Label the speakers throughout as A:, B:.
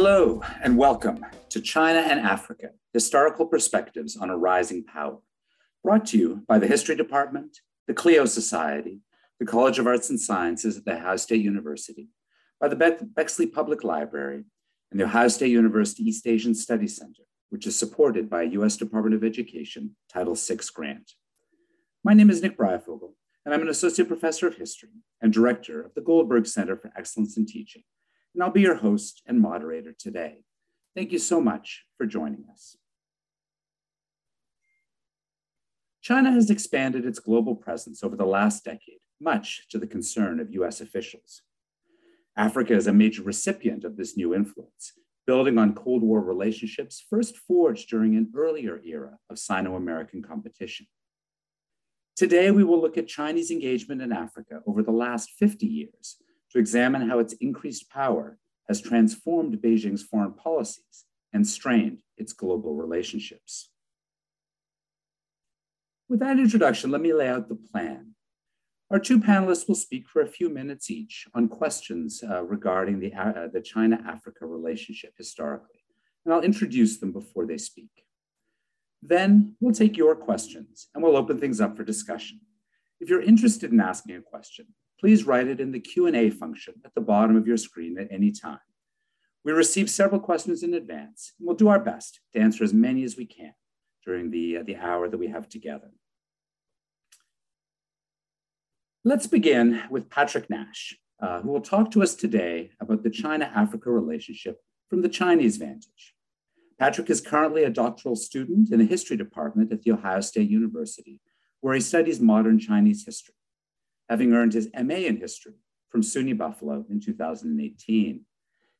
A: Hello, and welcome to China and Africa Historical Perspectives on a Rising Power, brought to you by the History Department, the Clio Society, the College of Arts and Sciences at The Ohio State University, by the Bexley Public Library, and the Ohio State University East Asian Studies Center, which is supported by a U.S. Department of Education Title VI grant. My name is Nick Breyfogle, and I'm an associate professor of history and director of the Goldberg Center for Excellence in Teaching, and I'll be your host and moderator today. Thank you so much for joining us. China has expanded its global presence over the last decade, much to the concern of US officials. Africa is a major recipient of this new influence, building on Cold War relationships first forged during an earlier era of Sino American competition. Today, we will look at Chinese engagement in Africa over the last 50 years to examine how its increased power has transformed Beijing's foreign policies and strained its global relationships. With that introduction, let me lay out the plan. Our two panelists will speak for a few minutes each on questions uh, regarding the, uh, the China Africa relationship historically, and I'll introduce them before they speak. Then we'll take your questions and we'll open things up for discussion. If you're interested in asking a question, please write it in the Q&A function at the bottom of your screen at any time. We received several questions in advance, and we'll do our best to answer as many as we can during the, uh, the hour that we have together. Let's begin with Patrick Nash, uh, who will talk to us today about the China-Africa relationship from the Chinese vantage. Patrick is currently a doctoral student in the history department at The Ohio State University, where he studies modern Chinese history, having earned his MA in history from SUNY Buffalo in 2018.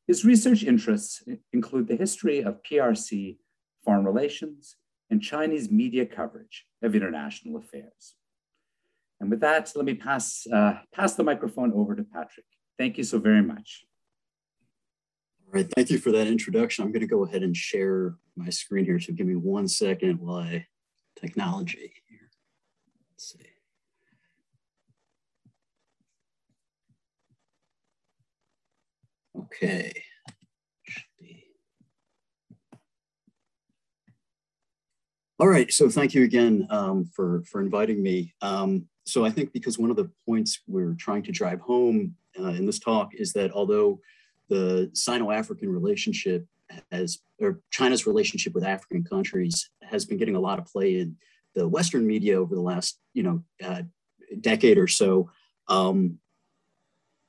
A: His research interests include the history of PRC foreign relations and Chinese media coverage of international affairs. And with that, let me pass, uh, pass the microphone over to Patrick. Thank you so very much.
B: All right, thank you for that introduction. I'm going to go ahead and share my screen here. So give me one second while I technology here. Let's see. Okay. All right, so thank you again um, for, for inviting me. Um, so I think because one of the points we're trying to drive home uh, in this talk is that although the Sino-African relationship has, or China's relationship with African countries has been getting a lot of play in the Western media over the last, you know, uh, decade or so, um,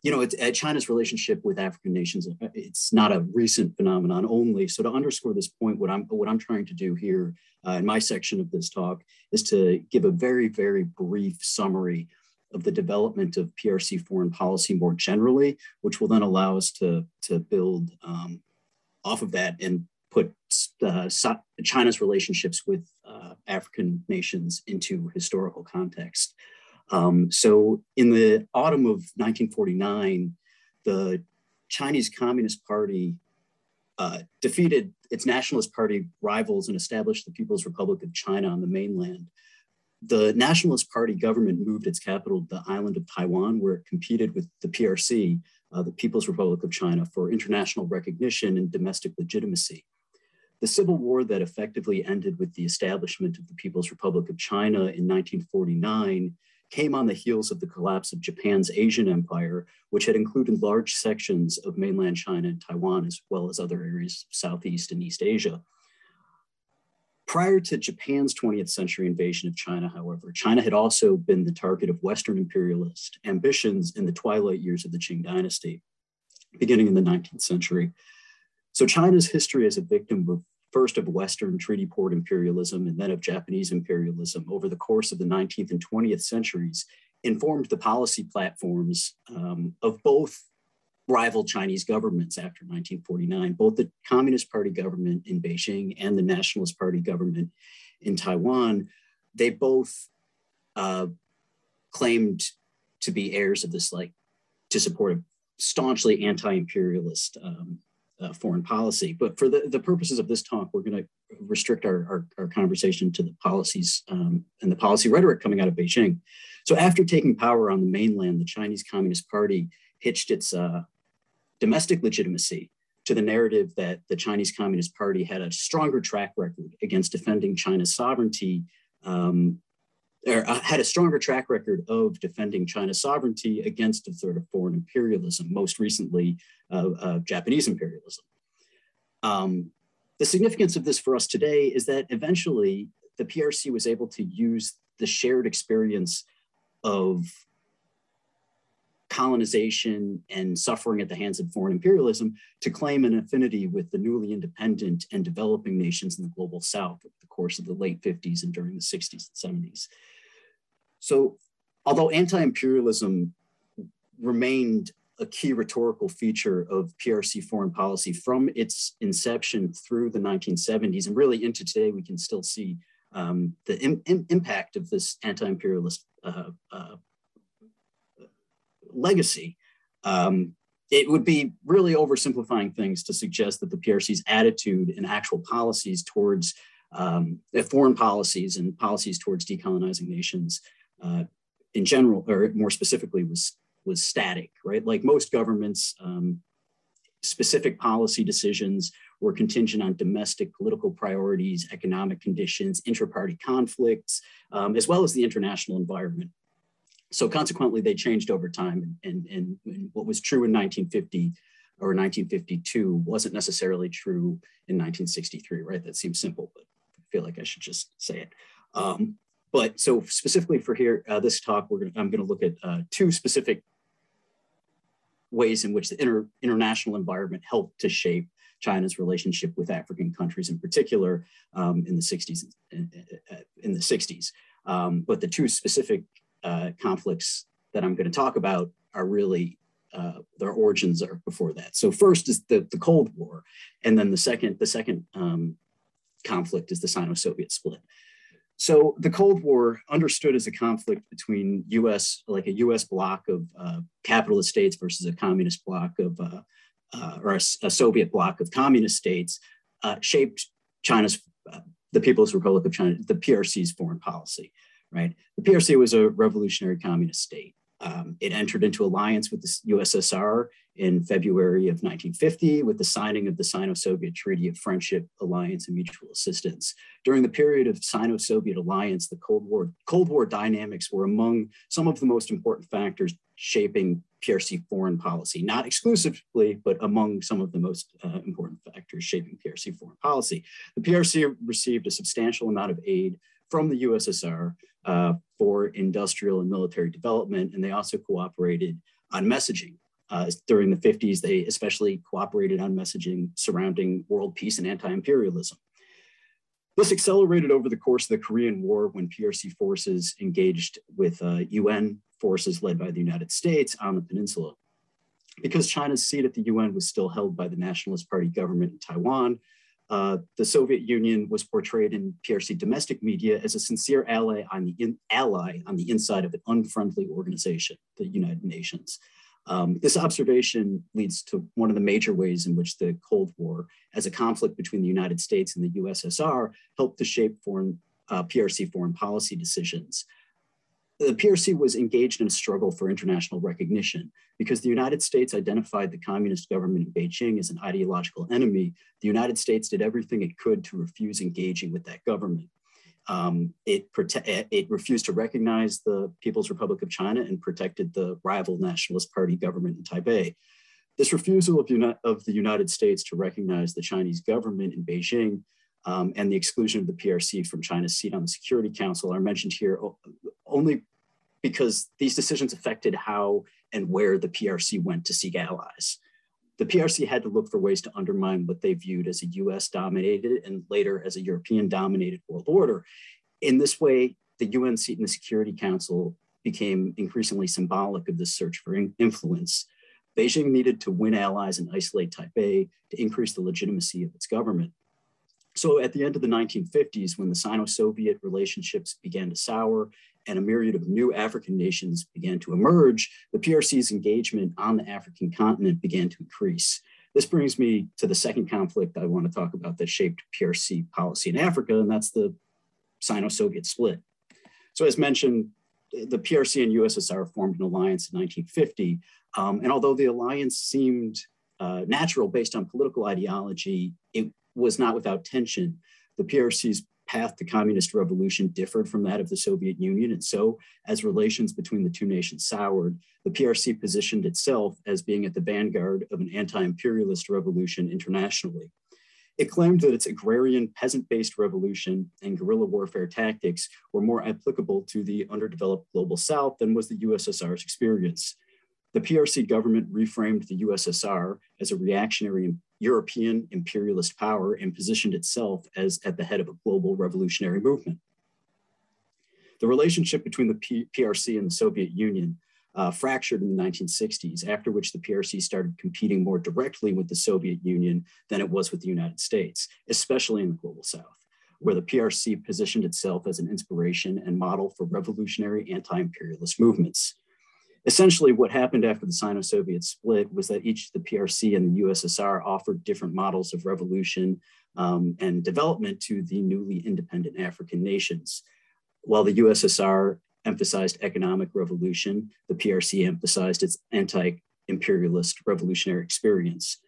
B: you know, it's, uh, China's relationship with African nations, uh, it's not a recent phenomenon only. So to underscore this point, what I'm, what I'm trying to do here uh, in my section of this talk is to give a very, very brief summary of the development of PRC foreign policy more generally, which will then allow us to, to build um, off of that and put uh, China's relationships with uh, African nations into historical context. Um, so in the autumn of 1949, the Chinese Communist Party uh, defeated its Nationalist Party rivals and established the People's Republic of China on the mainland. The Nationalist Party government moved its capital to the island of Taiwan, where it competed with the PRC, uh, the People's Republic of China, for international recognition and domestic legitimacy. The civil war that effectively ended with the establishment of the People's Republic of China in 1949 came on the heels of the collapse of Japan's Asian empire, which had included large sections of mainland China and Taiwan, as well as other areas of Southeast and East Asia. Prior to Japan's 20th century invasion of China, however, China had also been the target of Western imperialist ambitions in the twilight years of the Qing dynasty, beginning in the 19th century. So China's history as a victim of first of Western treaty port imperialism and then of Japanese imperialism over the course of the 19th and 20th centuries informed the policy platforms um, of both rival Chinese governments after 1949, both the Communist Party government in Beijing and the Nationalist Party government in Taiwan. They both uh, claimed to be heirs of this, like, to support a staunchly anti-imperialist um, uh, foreign policy. But for the, the purposes of this talk, we're going to restrict our, our, our, conversation to the policies um, and the policy rhetoric coming out of Beijing. So after taking power on the mainland, the Chinese Communist Party hitched its uh, domestic legitimacy to the narrative that the Chinese Communist Party had a stronger track record against defending China's sovereignty, um, or uh, had a stronger track record of defending China's sovereignty against a sort of foreign imperialism, most recently uh, uh, Japanese imperialism. Um, the significance of this for us today is that eventually the PRC was able to use the shared experience of colonization and suffering at the hands of foreign imperialism to claim an affinity with the newly independent and developing nations in the global south over the course of the late 50s and during the 60s and 70s. So, although anti imperialism remained a key rhetorical feature of PRC foreign policy from its inception through the 1970s and really into today, we can still see um, the Im impact of this anti imperialist uh, uh, legacy, um, it would be really oversimplifying things to suggest that the PRC's attitude and actual policies towards um, foreign policies and policies towards decolonizing nations uh, in general, or more specifically, was was static, right? Like most governments, um, specific policy decisions were contingent on domestic political priorities, economic conditions, inter-party conflicts, um, as well as the international environment so consequently, they changed over time. And, and, and, what was true in 1950 or 1952 wasn't necessarily true in 1963, right? That seems simple, but I feel like I should just say it. Um, but so specifically for here, uh, this talk, we're gonna, I'm going to look at uh, two specific ways in which the inter, international environment helped to shape China's relationship with African countries in particular um, in the 60s. In, in the 60s. Um, but the two specific uh, conflicts that I'm going to talk about are really uh, their origins are before that. So first is the, the Cold War, and then the second the second um, conflict is the Sino-Soviet split. So the Cold War, understood as a conflict between U.S. like a U.S. bloc of uh, capitalist states versus a communist bloc of uh, uh, or a, a, Soviet bloc of communist states, uh, shaped China's the People's Republic of China, the PRC's foreign policy right? The PRC was a revolutionary communist state. Um, it entered into alliance with the USSR in February of 1950 with the signing of the Sino-Soviet Treaty of Friendship, Alliance, and Mutual Assistance. During the period of Sino-Soviet alliance, the Cold War, Cold War dynamics were among some of the most important factors shaping PRC foreign policy, not exclusively, but among some of the most uh, important factors shaping PRC foreign policy. The PRC received a substantial amount of aid from the USSR uh, for industrial and military development, and they also cooperated on messaging. Uh, during the 50s, they especially cooperated on messaging surrounding world peace and anti-imperialism. This accelerated over the course of the Korean War when PRC forces engaged with uh, UN forces led by the United States on the peninsula. Because China's seat at the UN was still held by the Nationalist Party government in Taiwan, uh, the Soviet Union was portrayed in PRC domestic media as a sincere ally on the in, ally on the inside of an unfriendly organization, the United Nations. Um, this observation leads to one of the major ways in which the Cold War, as a conflict between the United States and the USSR, helped to shape foreign uh, PRC foreign policy decisions the PRC was engaged in a struggle for international recognition because the United States identified the communist government in Beijing as an ideological enemy. The United States did everything it could to refuse engaging with that government. Um, it, it refused to recognize the People's Republic of China and protected the rival Nationalist Party government in Taipei. This refusal of, uni- of the United States to recognize the Chinese government in Beijing um, and the exclusion of the PRC from China's seat on the Security Council are mentioned here only because these decisions affected how and where the PRC went to seek allies. The PRC had to look for ways to undermine what they viewed as a US dominated and later as a European dominated world order. In this way, the UN seat in the Security Council became increasingly symbolic of this search for influence. Beijing needed to win allies and isolate Taipei to increase the legitimacy of its government. So at the end of the 1950s, when the Sino-Soviet relationships began to sour and a myriad of new African nations began to emerge, the PRC's engagement on the African continent began to increase. This brings me to the second conflict I want to talk about that shaped PRC policy in Africa, and that's the Sino-Soviet split. So as mentioned, the PRC and USSR formed an alliance in 1950, um, and although the alliance seemed uh, natural based on political ideology, was not without tension. The PRC's path to communist revolution differed from that of the Soviet Union. And so, as relations between the two nations soured, the PRC positioned itself as being at the vanguard of an anti imperialist revolution internationally. It claimed that its agrarian, peasant based revolution and guerrilla warfare tactics were more applicable to the underdeveloped global South than was the USSR's experience. The PRC government reframed the USSR as a reactionary European imperialist power and positioned itself as at the head of a global revolutionary movement. The relationship between the P PRC and the Soviet Union uh, fractured in the 1960s, after which the PRC started competing more directly with the Soviet Union than it was with the United States, especially in the global South, where the PRC positioned itself as an inspiration and model for revolutionary anti-imperialist movements. Essentially, what happened after the Sino Soviet split was that each the PRC and the USSR offered different models of revolution um, and development to the newly independent African nations. While the USSR emphasized economic revolution, the PRC emphasized its anti imperialist revolutionary experience.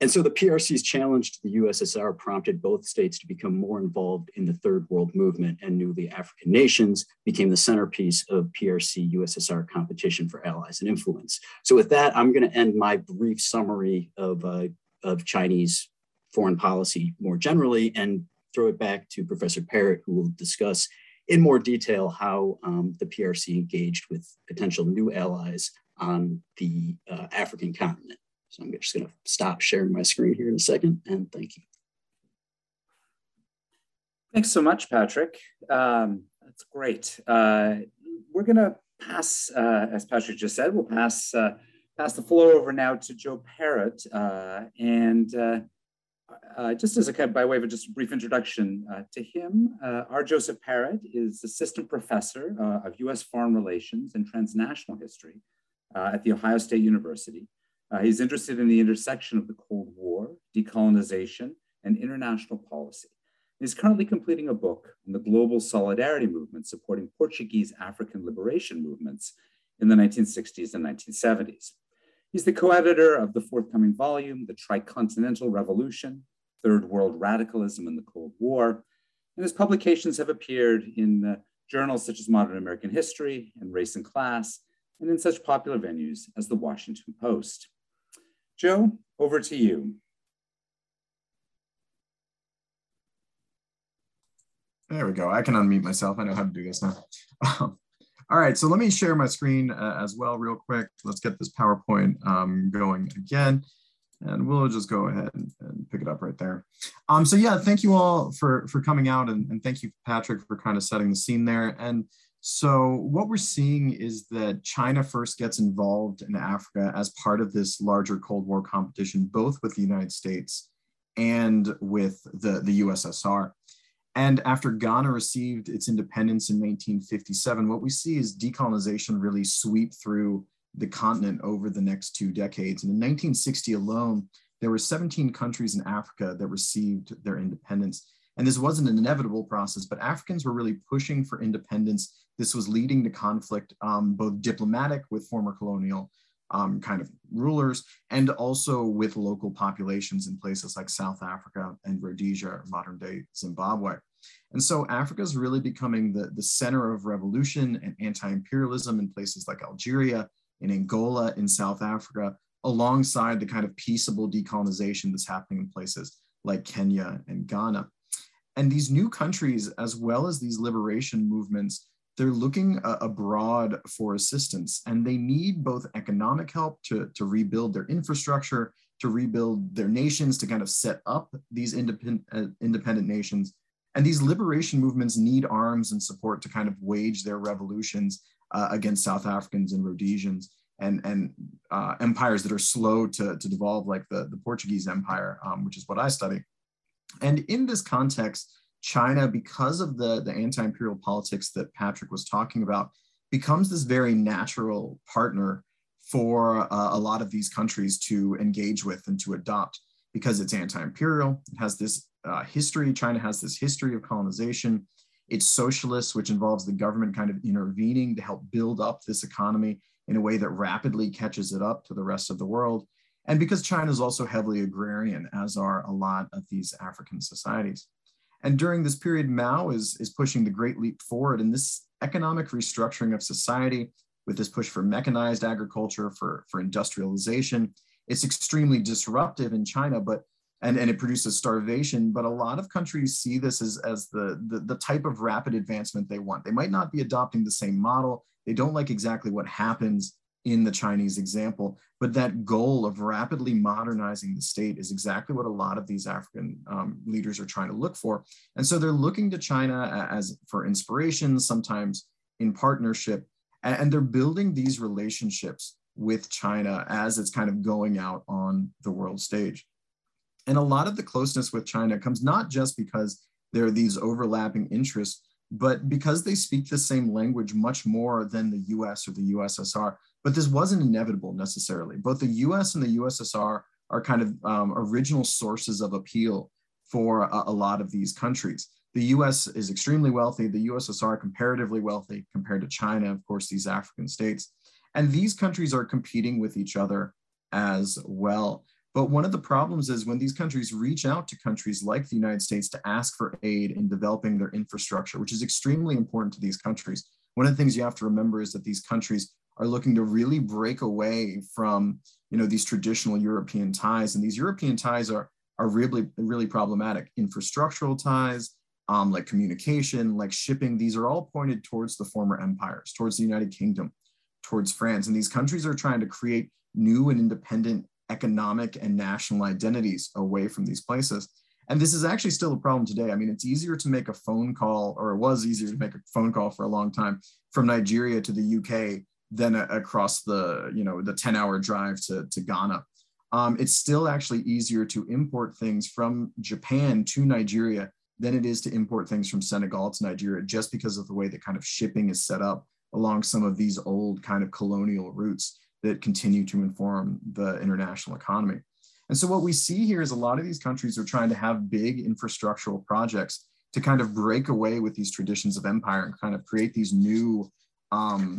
B: And so the PRC's challenge to the USSR prompted both states to become more involved in the Third World Movement, and newly African nations became the centerpiece of PRC USSR competition for allies and influence. So, with that, I'm going to end my brief summary of, uh, of Chinese foreign policy more generally and throw it back to Professor Parrott, who will discuss in more detail how um, the PRC engaged with potential new allies on the uh, African continent. So I'm just going to stop sharing my screen here in a second and thank you.
A: Thanks so much, Patrick. Um, that's great. Uh, we're going to pass, uh, as Patrick just said, we'll pass uh, pass the floor over now to Joe Parrott. Uh, and uh, uh, just as a kind of by way of just a brief introduction to him, our Joseph Parrott is assistant professor of U.S. foreign relations and transnational history at The Ohio State University. Uh, he's interested in the intersection of the Cold War, decolonization, and international policy. He's currently completing a book on the global solidarity movement supporting Portuguese African liberation movements in the 1960s and 1970s. He's the co-editor of the forthcoming volume, The Tricontinental Revolution, Third World Radicalism in the Cold War, and his publications have appeared in uh, journals such as Modern American History and Race and Class, and in such popular venues as the Washington Post. Joe, over to you.
C: There we go. I can unmute myself. I know how to do this now. all right, so let me share my screen uh, as well real quick. Let's get this PowerPoint um, going again. And we'll just go ahead and, and, pick it up right there. Um, so yeah, thank you all for, for coming out and, and thank you, Patrick, for kind of setting the scene there. And so what we're seeing is that China first gets involved in Africa as part of this larger Cold War competition, both with the United States and with the, the USSR. And after Ghana received its independence in 1957, what we see is decolonization really sweep through the continent over the next two decades. And in 1960 alone, there were 17 countries in Africa that received their independence. And this wasn't an inevitable process, but Africans were really pushing for independence. This was leading to conflict, um, both diplomatic with former colonial um, kind of rulers, and also with local populations in places like South Africa and Rhodesia, modern day Zimbabwe. And so Africa is really becoming the, the center of revolution and anti-imperialism in places like Algeria, in Angola, in South Africa, alongside the kind of peaceable decolonization that's happening in places like Kenya and Ghana. And these new countries, as well as these liberation movements, they're looking uh, abroad for assistance and they need both economic help to, to rebuild their infrastructure, to rebuild their nations, to kind of set up these independent, uh, independent nations. And these liberation movements need arms and support to kind of wage their revolutions uh, against South Africans and Rhodesians and, and uh, empires that are slow to, to devolve, like the, the Portuguese Empire, um, which is what I study. And in this context, China, because of the, the anti-imperial politics that Patrick was talking about, becomes this very natural partner for uh, a lot of these countries to engage with and to adopt because it's anti-imperial. It has this uh, history. China has this history of colonization. It's socialist, which involves the government kind of intervening to help build up this economy in a way that rapidly catches it up to the rest of the world. And because China is also heavily agrarian, as are a lot of these African societies. And during this period, Mao is, is pushing the Great Leap Forward, and this economic restructuring of society with this push for mechanized agriculture, for, for industrialization, it's extremely disruptive in China, but and, and it produces starvation. But a lot of countries see this as, as the, the, the type of rapid advancement they want. They might not be adopting the same model. They don't like exactly what happens in the Chinese example, but that goal of rapidly modernizing the state is exactly what a lot of these African um, leaders are trying to look for. And so they're looking to China as for inspiration, sometimes in partnership, and they're building these relationships with China as it's kind of going out on the world stage. And a lot of the closeness with China comes not just because there are these overlapping interests, but because they speak the same language much more than the US or the USSR. But this wasn't inevitable necessarily. Both the US and the USSR are kind of um, original sources of appeal for a, a lot of these countries. The US is extremely wealthy, the USSR comparatively wealthy compared to China, of course, these African states. And these countries are competing with each other as well. But one of the problems is when these countries reach out to countries like the United States to ask for aid in developing their infrastructure, which is extremely important to these countries. One of the things you have to remember is that these countries are looking to really break away from you know these traditional European ties, and these European ties are are really really problematic. Infrastructural ties, um, like communication, like shipping, these are all pointed towards the former empires, towards the United Kingdom, towards France, and these countries are trying to create new and independent economic and national identities away from these places. And this is actually still a problem today. I mean, it's easier to make a phone call, or it was easier to make a phone call for a long time from Nigeria to the UK than across the, you know, the 10 hour drive to, to Ghana. Um, it's still actually easier to import things from Japan to Nigeria than it is to import things from Senegal to Nigeria, just because of the way the kind of shipping is set up along some of these old kind of colonial routes that continue to inform the international economy. And so what we see here is a lot of these countries are trying to have big infrastructural projects to kind of break away with these traditions of empire and kind of create these new um,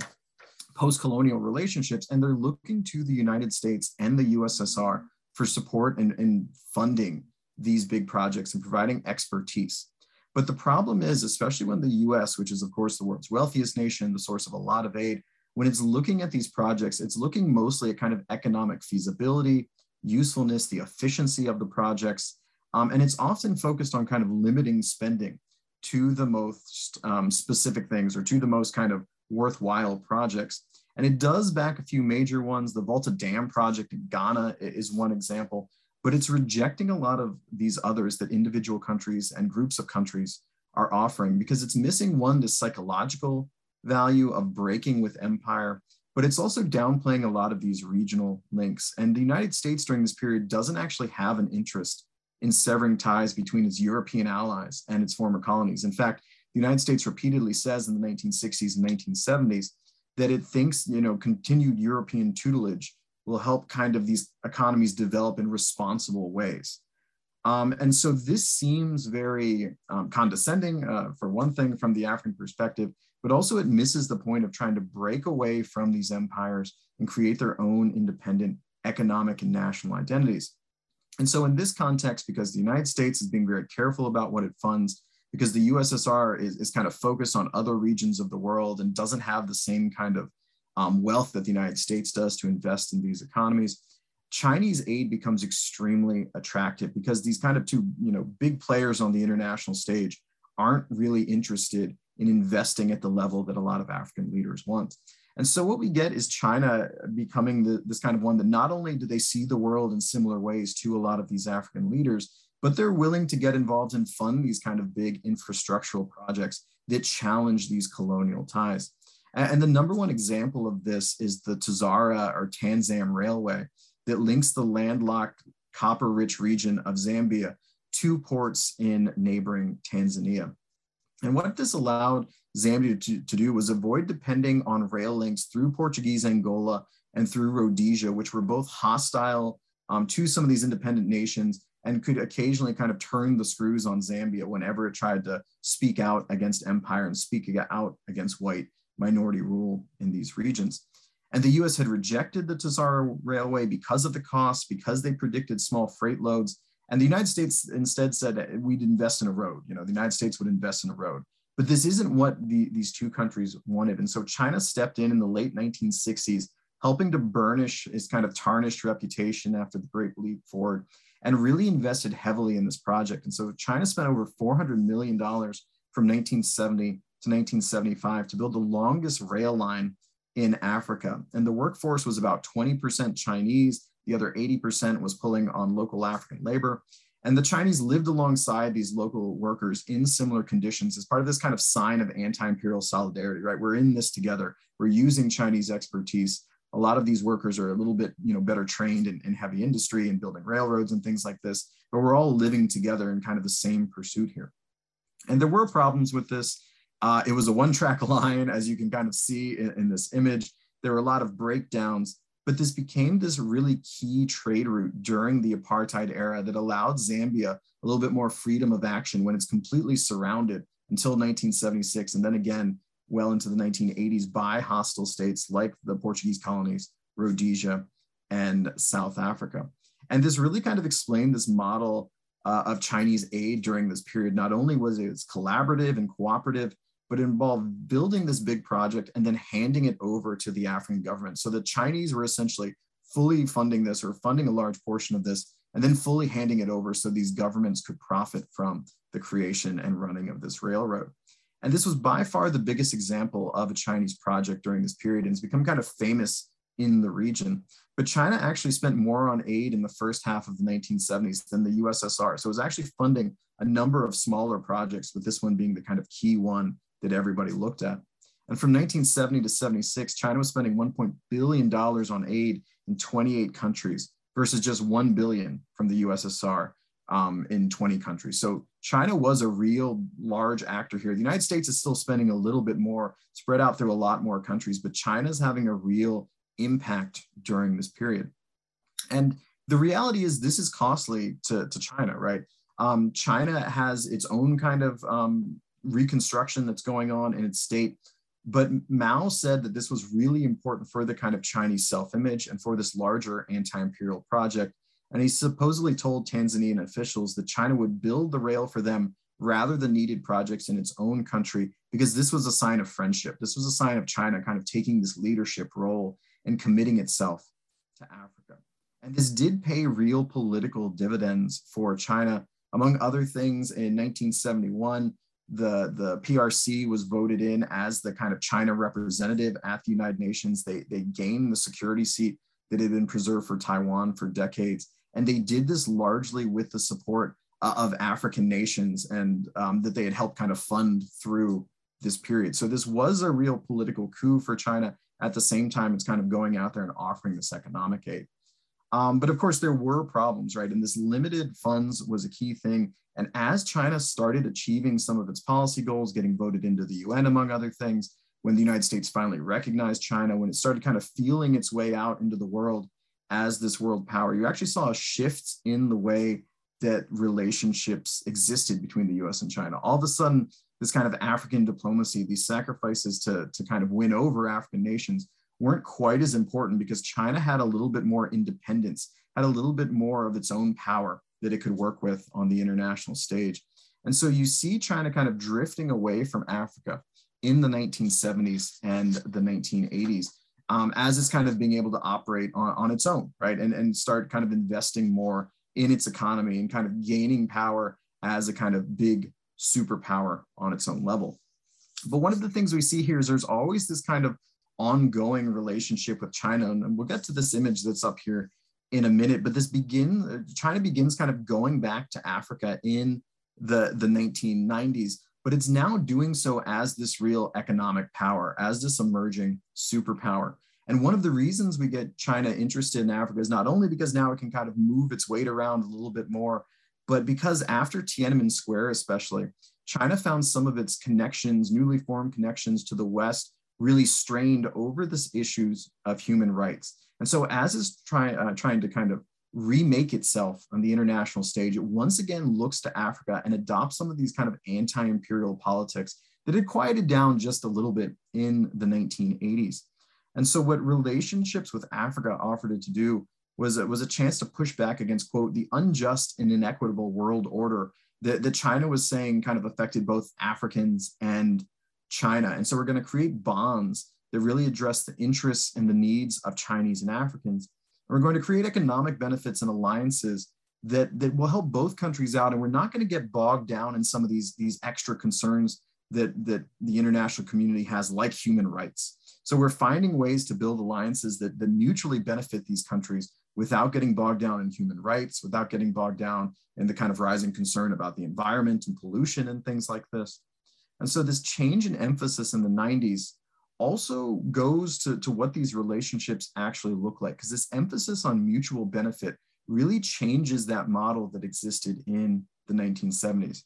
C: post-colonial relationships. And they're looking to the United States and the USSR for support and, and funding these big projects and providing expertise. But the problem is, especially when the US, which is of course the world's wealthiest nation, the source of a lot of aid, when it's looking at these projects, it's looking mostly at kind of economic feasibility, usefulness, the efficiency of the projects. Um, and it's often focused on kind of limiting spending to the most um, specific things or to the most kind of worthwhile projects. And it does back a few major ones. The Volta Dam project in Ghana is one example, but it's rejecting a lot of these others that individual countries and groups of countries are offering because it's missing one, the psychological value of breaking with empire, but it's also downplaying a lot of these regional links. And the United States during this period doesn't actually have an interest in severing ties between its European allies and its former colonies. In fact, the United States repeatedly says in the 1960s and 1970s that it thinks, you know, continued European tutelage will help kind of these economies develop in responsible ways. Um, and so this seems very um, condescending, uh, for one thing, from the African perspective, but also it misses the point of trying to break away from these empires and create their own independent economic and national identities. And so in this context, because the United States is being very careful about what it funds, because the USSR is, is kind of focused on other regions of the world and doesn't have the same kind of um, wealth that the United States does to invest in these economies, Chinese aid becomes extremely attractive because these kind of two, you know, big players on the international stage aren't really interested in investing at the level that a lot of African leaders want. And so what we get is China becoming the, this kind of one that not only do they see the world in similar ways to a lot of these African leaders, but they're willing to get involved and fund these kind of big infrastructural projects that challenge these colonial ties. And the number one example of this is the Tazara or Tanzam Railway, that links the landlocked copper rich region of Zambia to ports in neighboring Tanzania. And what this allowed Zambia to, to do was avoid depending on rail links through Portuguese Angola and through Rhodesia, which were both hostile um, to some of these independent nations and could occasionally kind of turn the screws on Zambia whenever it tried to speak out against empire and speak out against white minority rule in these regions. And the US had rejected the Tazara Railway because of the cost, because they predicted small freight loads. And the United States instead said uh, we'd invest in a road. You know, the United States would invest in a road. But this isn't what the, these two countries wanted. And so China stepped in in the late 1960s, helping to burnish its kind of tarnished reputation after the Great Leap Forward and really invested heavily in this project. And so China spent over $400 million from 1970 to 1975 to build the longest rail line in Africa. And the workforce was about 20% Chinese, the other 80% was pulling on local African labor. And the Chinese lived alongside these local workers in similar conditions as part of this kind of sign of anti imperial solidarity, right? We're in this together. We're using Chinese expertise. A lot of these workers are a little bit you know, better trained in, in heavy industry and building railroads and things like this, but we're all living together in kind of the same pursuit here. And there were problems with this. Uh, it was a one track line, as you can kind of see in, in this image. There were a lot of breakdowns, but this became this really key trade route during the apartheid era that allowed Zambia a little bit more freedom of action when it's completely surrounded until 1976. And then again, well into the 1980s by hostile states like the Portuguese colonies, Rhodesia, and South Africa. And this really kind of explained this model uh, of Chinese aid during this period. Not only was it collaborative and cooperative, but it involved building this big project and then handing it over to the African government. So the Chinese were essentially fully funding this or funding a large portion of this and then fully handing it over so these governments could profit from the creation and running of this railroad. And this was by far the biggest example of a Chinese project during this period and it's become kind of famous in the region. But China actually spent more on aid in the first half of the 1970s than the USSR. So it was actually funding a number of smaller projects, with this one being the kind of key one that everybody looked at. And from 1970 to 76, China was spending $1 billion on aid in 28 countries versus just 1 billion from the USSR um, in 20 countries. So China was a real large actor here. The United States is still spending a little bit more, spread out through a lot more countries, but China's having a real impact during this period. And the reality is this is costly to, to China, right? Um, China has its own kind of um, reconstruction that's going on in its state. But Mao said that this was really important for the kind of Chinese self image and for this larger anti imperial project. And he supposedly told Tanzanian officials that China would build the rail for them rather than needed projects in its own country, because this was a sign of friendship. This was a sign of China kind of taking this leadership role and committing itself to Africa. And this did pay real political dividends for China. Among other things, in 1971, the, the PRC was voted in as the kind of China representative at the United Nations. They, they gained the security seat that had been preserved for Taiwan for decades. And they did this largely with the support uh, of African nations and um, that they had helped kind of fund through this period. So this was a real political coup for China. At the same time, it's kind of going out there and offering this economic aid. Um, but of course, there were problems, right? And this limited funds was a key thing. And as China started achieving some of its policy goals, getting voted into the UN, among other things, when the United States finally recognized China, when it started kind of feeling its way out into the world as this world power, you actually saw a shift in the way that relationships existed between the US and China. All of a sudden, this kind of African diplomacy, these sacrifices to, to kind of win over African nations weren't quite as important because China had a little bit more independence, had a little bit more of its own power that it could work with on the international stage. And so you see China kind of drifting away from Africa in the 1970s and the 1980s um, as it's kind of being able to operate on, on its own, right? And, and start kind of investing more in its economy and kind of gaining power as a kind of big superpower on its own level. But one of the things we see here is there's always this kind of ongoing relationship with China. And we'll get to this image that's up here in a minute, but this begin China begins kind of going back to Africa in the, the 1990s, but it's now doing so as this real economic power, as this emerging superpower. And one of the reasons we get China interested in Africa is not only because now it can kind of move its weight around a little bit more, but because after Tiananmen Square, especially, China found some of its connections, newly formed connections to the West, really strained over this issues of human rights. And so, as it's try, uh, trying to kind of remake itself on the international stage, it once again looks to Africa and adopts some of these kind of anti imperial politics that had quieted down just a little bit in the 1980s. And so what relationships with Africa offered it to do was, was a chance to push back against, quote, the unjust and inequitable world order that, that China was saying kind of affected both Africans and China. And so we're going to create bonds that really address the interests and the needs of Chinese and Africans. We're going to create economic benefits and alliances that, that will help both countries out. And we're not going to get bogged down in some of these, these extra concerns that, that the international community has, like human rights. So we're finding ways to build alliances that, that mutually benefit these countries without getting bogged down in human rights, without getting bogged down in the kind of rising concern about the environment and pollution and things like this. And so this change in emphasis in the 90s also goes to, to what these relationships actually look like, because this emphasis on mutual benefit really changes that model that existed in the 1970s.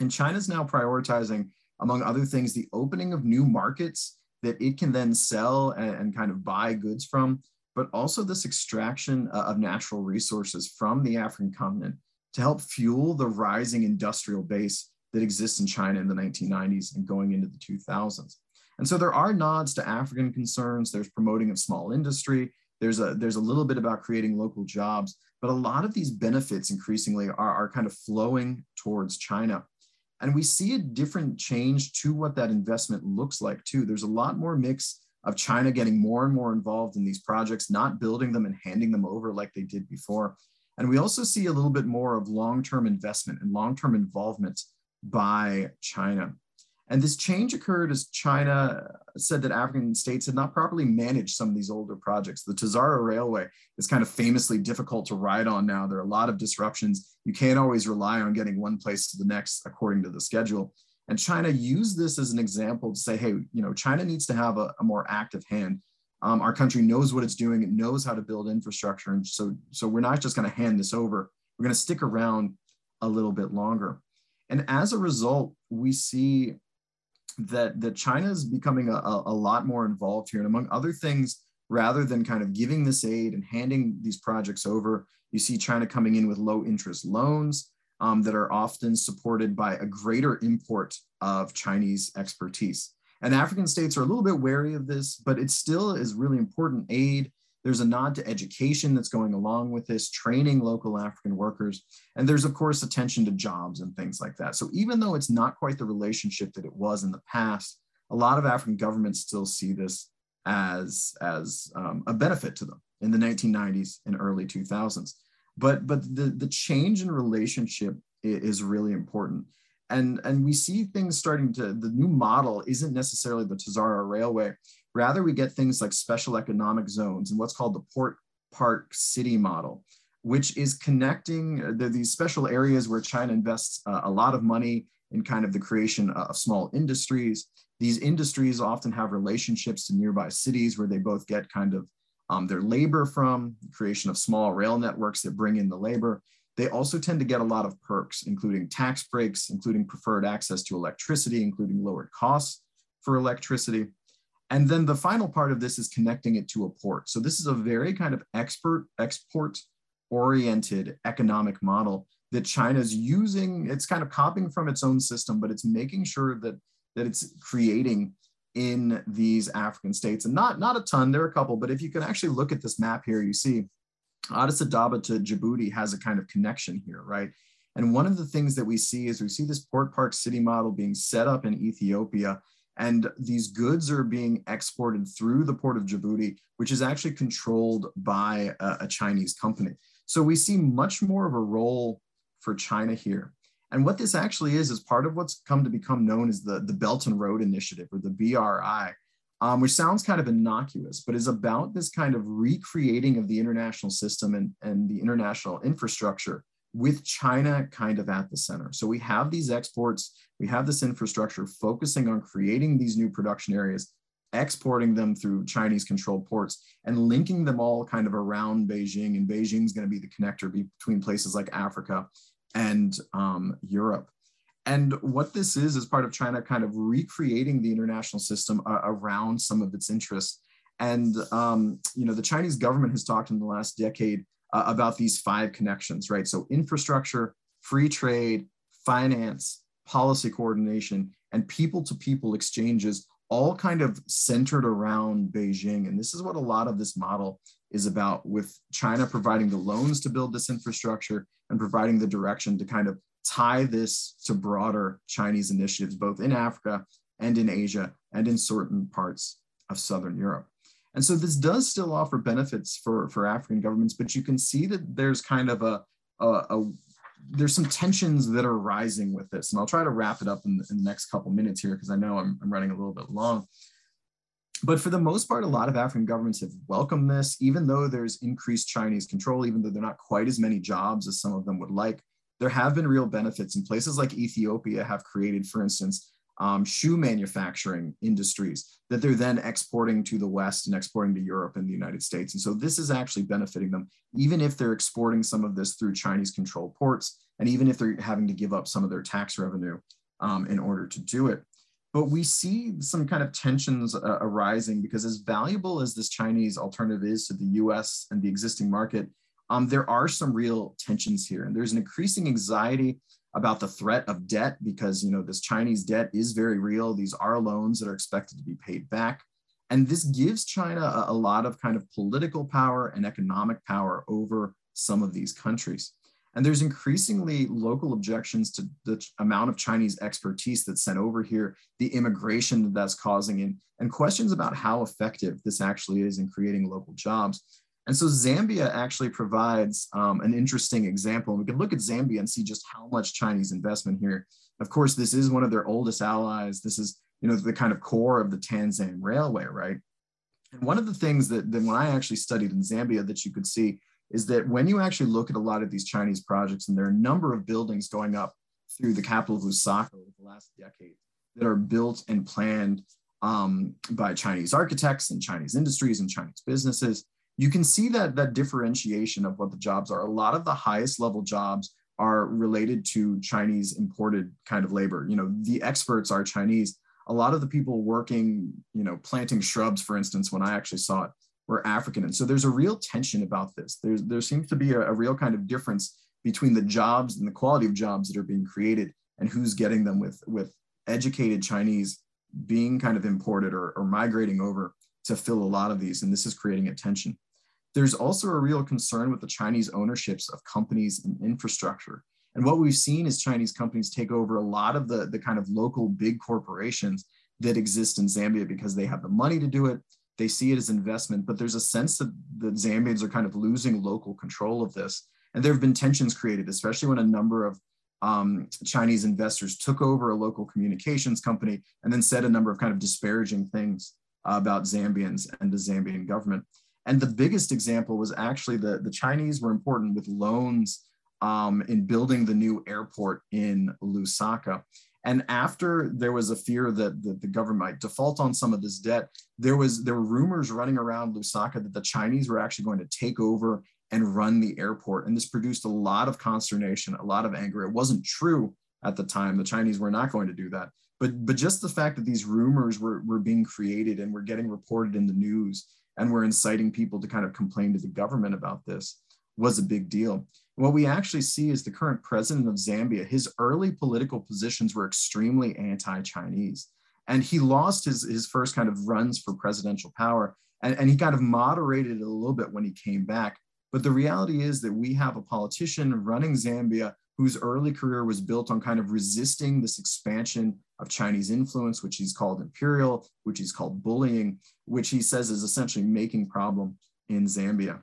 C: And China's now prioritizing, among other things, the opening of new markets that it can then sell and, and kind of buy goods from, but also this extraction uh, of natural resources from the African continent to help fuel the rising industrial base that exists in China in the 1990s and going into the 2000s. And so there are nods to African concerns. There's promoting of small industry. There's a, there's a little bit about creating local jobs, but a lot of these benefits increasingly are, are kind of flowing towards China. And we see a different change to what that investment looks like too. There's a lot more mix of China getting more and more involved in these projects, not building them and handing them over like they did before. And we also see a little bit more of long-term investment and long-term involvement by China. And this change occurred as China said that African states had not properly managed some of these older projects. The Tazara Railway is kind of famously difficult to ride on now. There are a lot of disruptions. You can't always rely on getting one place to the next according to the schedule. And China used this as an example to say, hey, you know, China needs to have a, a more active hand. Um, our country knows what it's doing. It knows how to build infrastructure. And so, so we're not just going to hand this over. We're going to stick around a little bit longer. And as a result, we see that that China is becoming a, a lot more involved here. And among other things, rather than kind of giving this aid and handing these projects over, you see China coming in with low interest loans um, that are often supported by a greater import of Chinese expertise. And African states are a little bit wary of this, but it still is really important aid there's a nod to education that's going along with this, training local African workers. And there's, of course, attention to jobs and things like that. So even though it's not quite the relationship that it was in the past, a lot of African governments still see this as, as um, a benefit to them in the 1990s and early 2000s. But, but the, the change in relationship is really important. And, and we see things starting to, the new model isn't necessarily the Tazara Railway, Rather, we get things like special economic zones and what's called the Port Park City model, which is connecting uh, the, these special areas where China invests uh, a lot of money in kind of the creation of small industries. These industries often have relationships to nearby cities where they both get kind of um, their labor from, creation of small rail networks that bring in the labor. They also tend to get a lot of perks, including tax breaks, including preferred access to electricity, including lowered costs for electricity. And then the final part of this is connecting it to a port. So this is a very kind of expert export oriented economic model that China's using. It's kind of copying from its own system, but it's making sure that that it's creating in these African states. And not, not a ton, there are a couple, but if you can actually look at this map here, you see Addis Ababa to Djibouti has a kind of connection here, right? And one of the things that we see is we see this port park city model being set up in Ethiopia and these goods are being exported through the port of Djibouti, which is actually controlled by a, a Chinese company. So we see much more of a role for China here. And what this actually is, is part of what's come to become known as the, the Belt and Road Initiative or the BRI, um, which sounds kind of innocuous, but is about this kind of recreating of the international system and, and the international infrastructure with China kind of at the center. So we have these exports, we have this infrastructure focusing on creating these new production areas, exporting them through Chinese controlled ports, and linking them all kind of around Beijing. And Beijing is going to be the connector between places like Africa and um, Europe. And what this is, is part of China kind of recreating the international system uh, around some of its interests. And um, you know, the Chinese government has talked in the last decade uh, about these five connections, right? So infrastructure, free trade, finance, policy coordination, and people to people exchanges all kind of centered around Beijing. And this is what a lot of this model is about with China providing the loans to build this infrastructure and providing the direction to kind of tie this to broader Chinese initiatives, both in Africa and in Asia and in certain parts of Southern Europe. And so this does still offer benefits for, for African governments, but you can see that there's kind of a, a, a there's some tensions that are rising with this. And I'll try to wrap it up in, in the next couple minutes here because I know I'm, I'm running a little bit long. But for the most part, a lot of African governments have welcomed this, even though there's increased Chinese control, even though they're not quite as many jobs as some of them would like. There have been real benefits, and places like Ethiopia have created, for instance, um, shoe manufacturing industries that they're then exporting to the West and exporting to Europe and the United States. And so this is actually benefiting them, even if they're exporting some of this through Chinese controlled ports, and even if they're having to give up some of their tax revenue um, in order to do it. But we see some kind of tensions uh, arising because as valuable as this Chinese alternative is to the US and the existing market, um, there are some real tensions here. And there's an increasing anxiety about the threat of debt because you know this Chinese debt is very real. These are loans that are expected to be paid back. And this gives China a, a lot of kind of political power and economic power over some of these countries. And there's increasingly local objections to the amount of Chinese expertise that's sent over here, the immigration that that's causing, and, and questions about how effective this actually is in creating local jobs. And so Zambia actually provides um, an interesting example. We can look at Zambia and see just how much Chinese investment here. Of course, this is one of their oldest allies. This is, you know, the kind of core of the Tanzam Railway, right? And one of the things that, that when I actually studied in Zambia that you could see is that when you actually look at a lot of these Chinese projects, and there are a number of buildings going up through the capital of Lusaka over the last decade that are built and planned um, by Chinese architects and Chinese industries and Chinese businesses you can see that that differentiation of what the jobs are. A lot of the highest level jobs are related to Chinese imported kind of labor. You know, the experts are Chinese. A lot of the people working, you know, planting shrubs, for instance, when I actually saw it, were African. And so there's a real tension about this. There's, there seems to be a, a real kind of difference between the jobs and the quality of jobs that are being created and who's getting them with, with educated Chinese being kind of imported or, or migrating over to fill a lot of these. And this is creating a tension. There's also a real concern with the Chinese ownerships of companies and infrastructure. And what we've seen is Chinese companies take over a lot of the, the kind of local big corporations that exist in Zambia because they have the money to do it. They see it as investment, but there's a sense that the Zambians are kind of losing local control of this. And there have been tensions created, especially when a number of um, Chinese investors took over a local communications company and then said a number of kind of disparaging things about Zambians and the Zambian government. And the biggest example was actually the, the Chinese were important with loans um, in building the new airport in Lusaka. And after there was a fear that, that the government might default on some of this debt, there was there were rumors running around Lusaka that the Chinese were actually going to take over and run the airport. And this produced a lot of consternation, a lot of anger. It wasn't true at the time. The Chinese were not going to do that. But, but just the fact that these rumors were, were being created and were getting reported in the news and were inciting people to kind of complain to the government about this was a big deal. What we actually see is the current president of Zambia, his early political positions were extremely anti Chinese. And he lost his, his first kind of runs for presidential power. And, and he kind of moderated it a little bit when he came back. But the reality is that we have a politician running Zambia whose early career was built on kind of resisting this expansion of Chinese influence, which he's called imperial, which he's called bullying, which he says is essentially making problem in Zambia.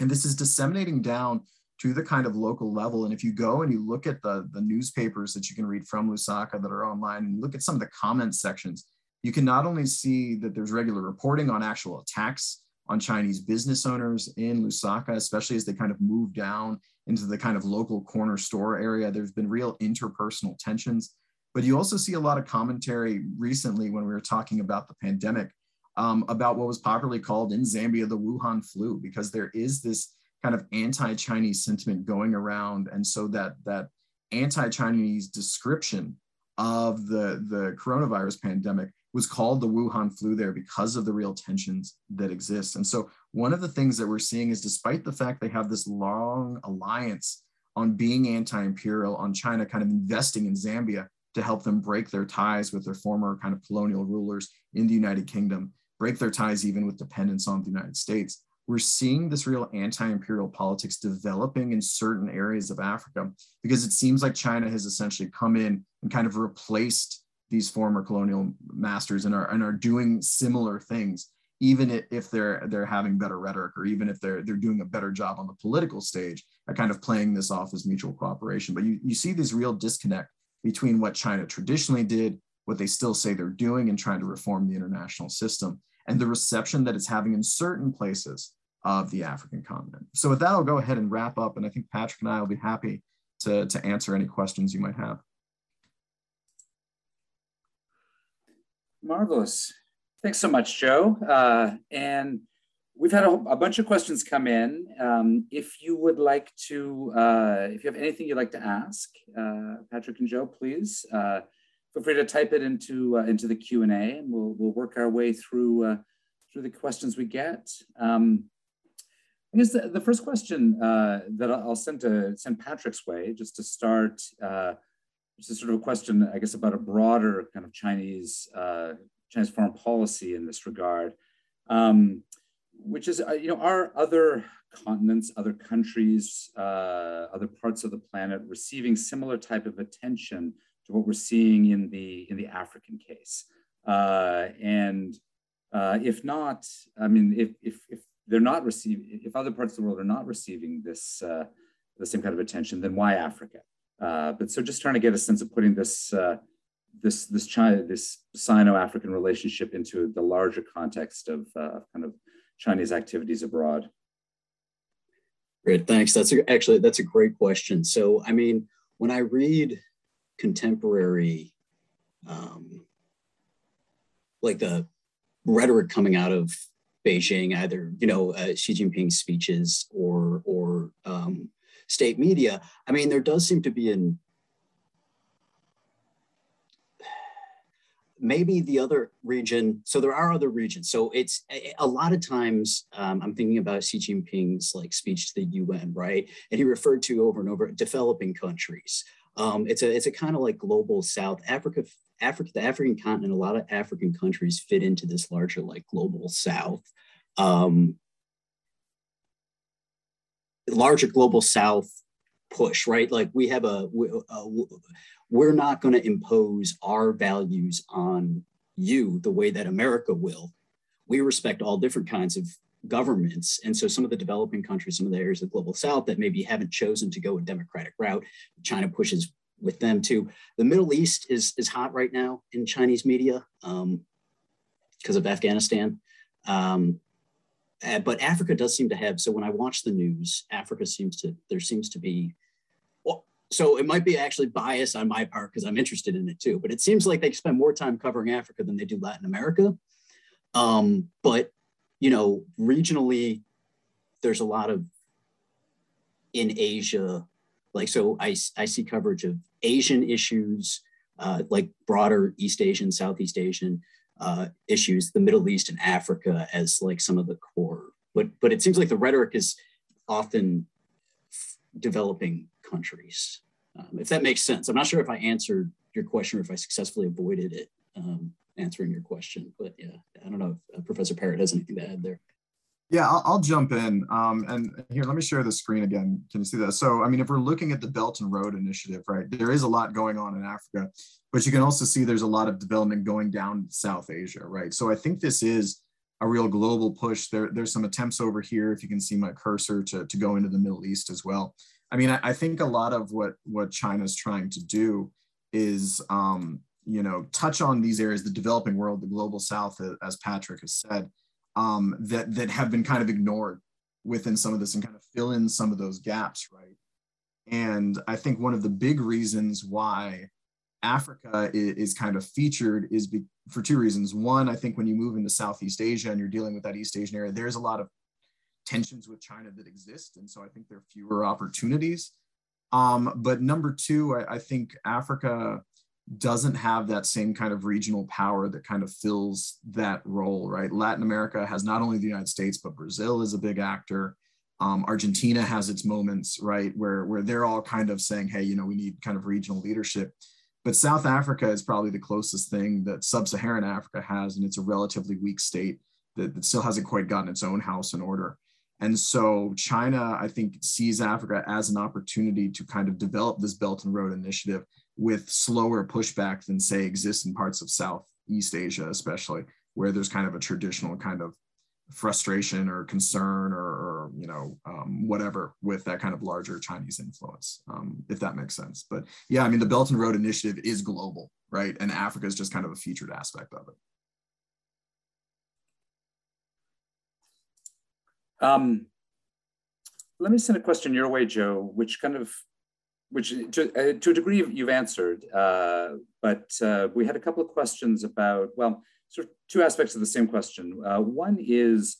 C: And this is disseminating down to the kind of local level. And if you go and you look at the, the newspapers that you can read from Lusaka that are online and look at some of the comment sections, you can not only see that there's regular reporting on actual attacks on Chinese business owners in Lusaka, especially as they kind of move down into the kind of local corner store area. There's been real interpersonal tensions. But you also see a lot of commentary recently when we were talking about the pandemic um, about what was popularly called in Zambia the Wuhan flu, because there is this kind of anti-Chinese sentiment going around. And so that, that anti-Chinese description of the, the coronavirus pandemic was called the Wuhan flu there because of the real tensions that exist. And so one of the things that we're seeing is despite the fact they have this long alliance on being anti-imperial, on China kind of investing in Zambia, to help them break their ties with their former kind of colonial rulers in the United Kingdom, break their ties even with dependence on the United States. We're seeing this real anti imperial politics developing in certain areas of Africa because it seems like China has essentially come in and kind of replaced these former colonial masters and are, and are doing similar things even if they're they're having better rhetoric or even if they're they're doing a better job on the political stage at kind of playing this off as mutual cooperation but you, you see this real disconnect between what china traditionally did what they still say they're doing and trying to reform the international system and the reception that it's having in certain places of the african continent. So with that i'll go ahead and wrap up and i think patrick and i will be happy to, to answer any questions you might have.
A: Marvelous. Thanks so much, Joe. Uh, and we've had a, a, bunch of questions come in. Um, if you would like to, uh, if you have anything you'd like to ask, uh, Patrick and Joe, please uh, feel free to type it into uh, into the Q and A, and we'll we'll work our way through uh, through the questions we get. Um, I guess the, the first question that I'll send to send Patrick's way, just to start. This is sort of a question, I guess, about a broader kind of Chinese Chinese foreign policy in this regard, um, which is, uh, you know, are other continents, other countries, uh, other parts of the planet receiving similar type of attention to what we're seeing in the in the African case? Uh, and uh, if not, I mean, if, if, if they're not receiving, if other parts of the world are not receiving this uh, the same kind of attention, then why Africa? Uh, but so just trying to get a sense of putting this this this China this Sino-African relationship into the larger context of kind of Chinese activities abroad?
B: Great, thanks. That's a, actually that's a great question. So, I mean, when I read contemporary, um, like the rhetoric coming out of Beijing, either you know uh, Xi Jinping's speeches or or um, state media, I mean, there does seem to be an maybe the other region so there are other regions. So it's a, lot of times um, i'm thinking about xi jinping's like speech to the un right? And he referred to over and over developing countries. Um, it's a it's a kind of like global south africa africa the african continent a lot of african countries fit into this larger like global south um, larger global south push right? Like we have a, a we're not going to impose our values on you the way that America will. We respect all different kinds of governments. And so some of the developing countries, some of the areas of the global south that maybe haven't chosen to go a democratic route, China pushes with them too. The Middle East is, is hot right now in Chinese media um, because of Afghanistan. Um, uh, but Africa does seem to have, so when I watch the news, Africa seems to, there seems to be so it might be actually bias on my part because I'm interested in it too. But it seems like they spend more time covering Africa than they do Latin America. Um, but you know, regionally, there's a lot of in Asia, like so. I I see coverage of Asian issues, uh, like broader East Asian, Southeast Asian uh, issues, the Middle East and Africa as like some of the core. But but it seems like the rhetoric is often developing countries, um, if that makes sense. I'm not sure if I answered your question or if I successfully avoided it um, answering your question, but yeah, I don't know if uh, Professor Parrott has anything to add there.
C: Yeah, I'll, I'll jump in. Um, and here, let me share the screen again. Can you see that? So, I mean, if we're looking at the Belt and Road Initiative, right, there is a lot going on in Africa, but you can also see there's a lot of development going down South Asia, right? So I think this is a real global push. There, there's some attempts over here, if you can see my cursor, to, to go into the Middle East as well. I mean, I, I think a lot of what what China's trying to do is, um, you know, touch on these areas, the developing world, the global South, as Patrick has said, um, that that have been kind of ignored within some of this, and kind of fill in some of those gaps, right? And I think one of the big reasons why Africa is, is kind of featured is be, for two reasons. One, I think when you move into Southeast Asia and you're dealing with that East Asian area, there's a lot of tensions with China that exist. And so I think there are fewer opportunities. Um, but number two, I, I, think Africa doesn't have that same kind of regional power that kind of fills that role, right? Latin America has not only the United States, but Brazil is a big actor. Um, Argentina has its moments, right, where, where they're all kind of saying, hey, you know, we need kind of regional leadership. But South Africa is probably the closest thing that sub-Saharan Africa has, and it's a relatively weak state that, that still hasn't quite gotten its own house in order. And so China, I think, sees Africa as an opportunity to kind of develop this Belt and Road Initiative with slower pushback than, say, exists in parts of Southeast Asia, especially where there's kind of a traditional kind of frustration or concern or, or you know um, whatever with that kind of larger Chinese influence, um, if that makes sense. But yeah, I mean the Belt and Road Initiative is global, right? And Africa is just kind of a featured aspect of it.
A: Um, let me send a question your way, Joe, which kind of, which to, uh, to a degree you've answered, uh, but uh, we had a couple of questions about, well, sort of two aspects of the same question. Uh, one is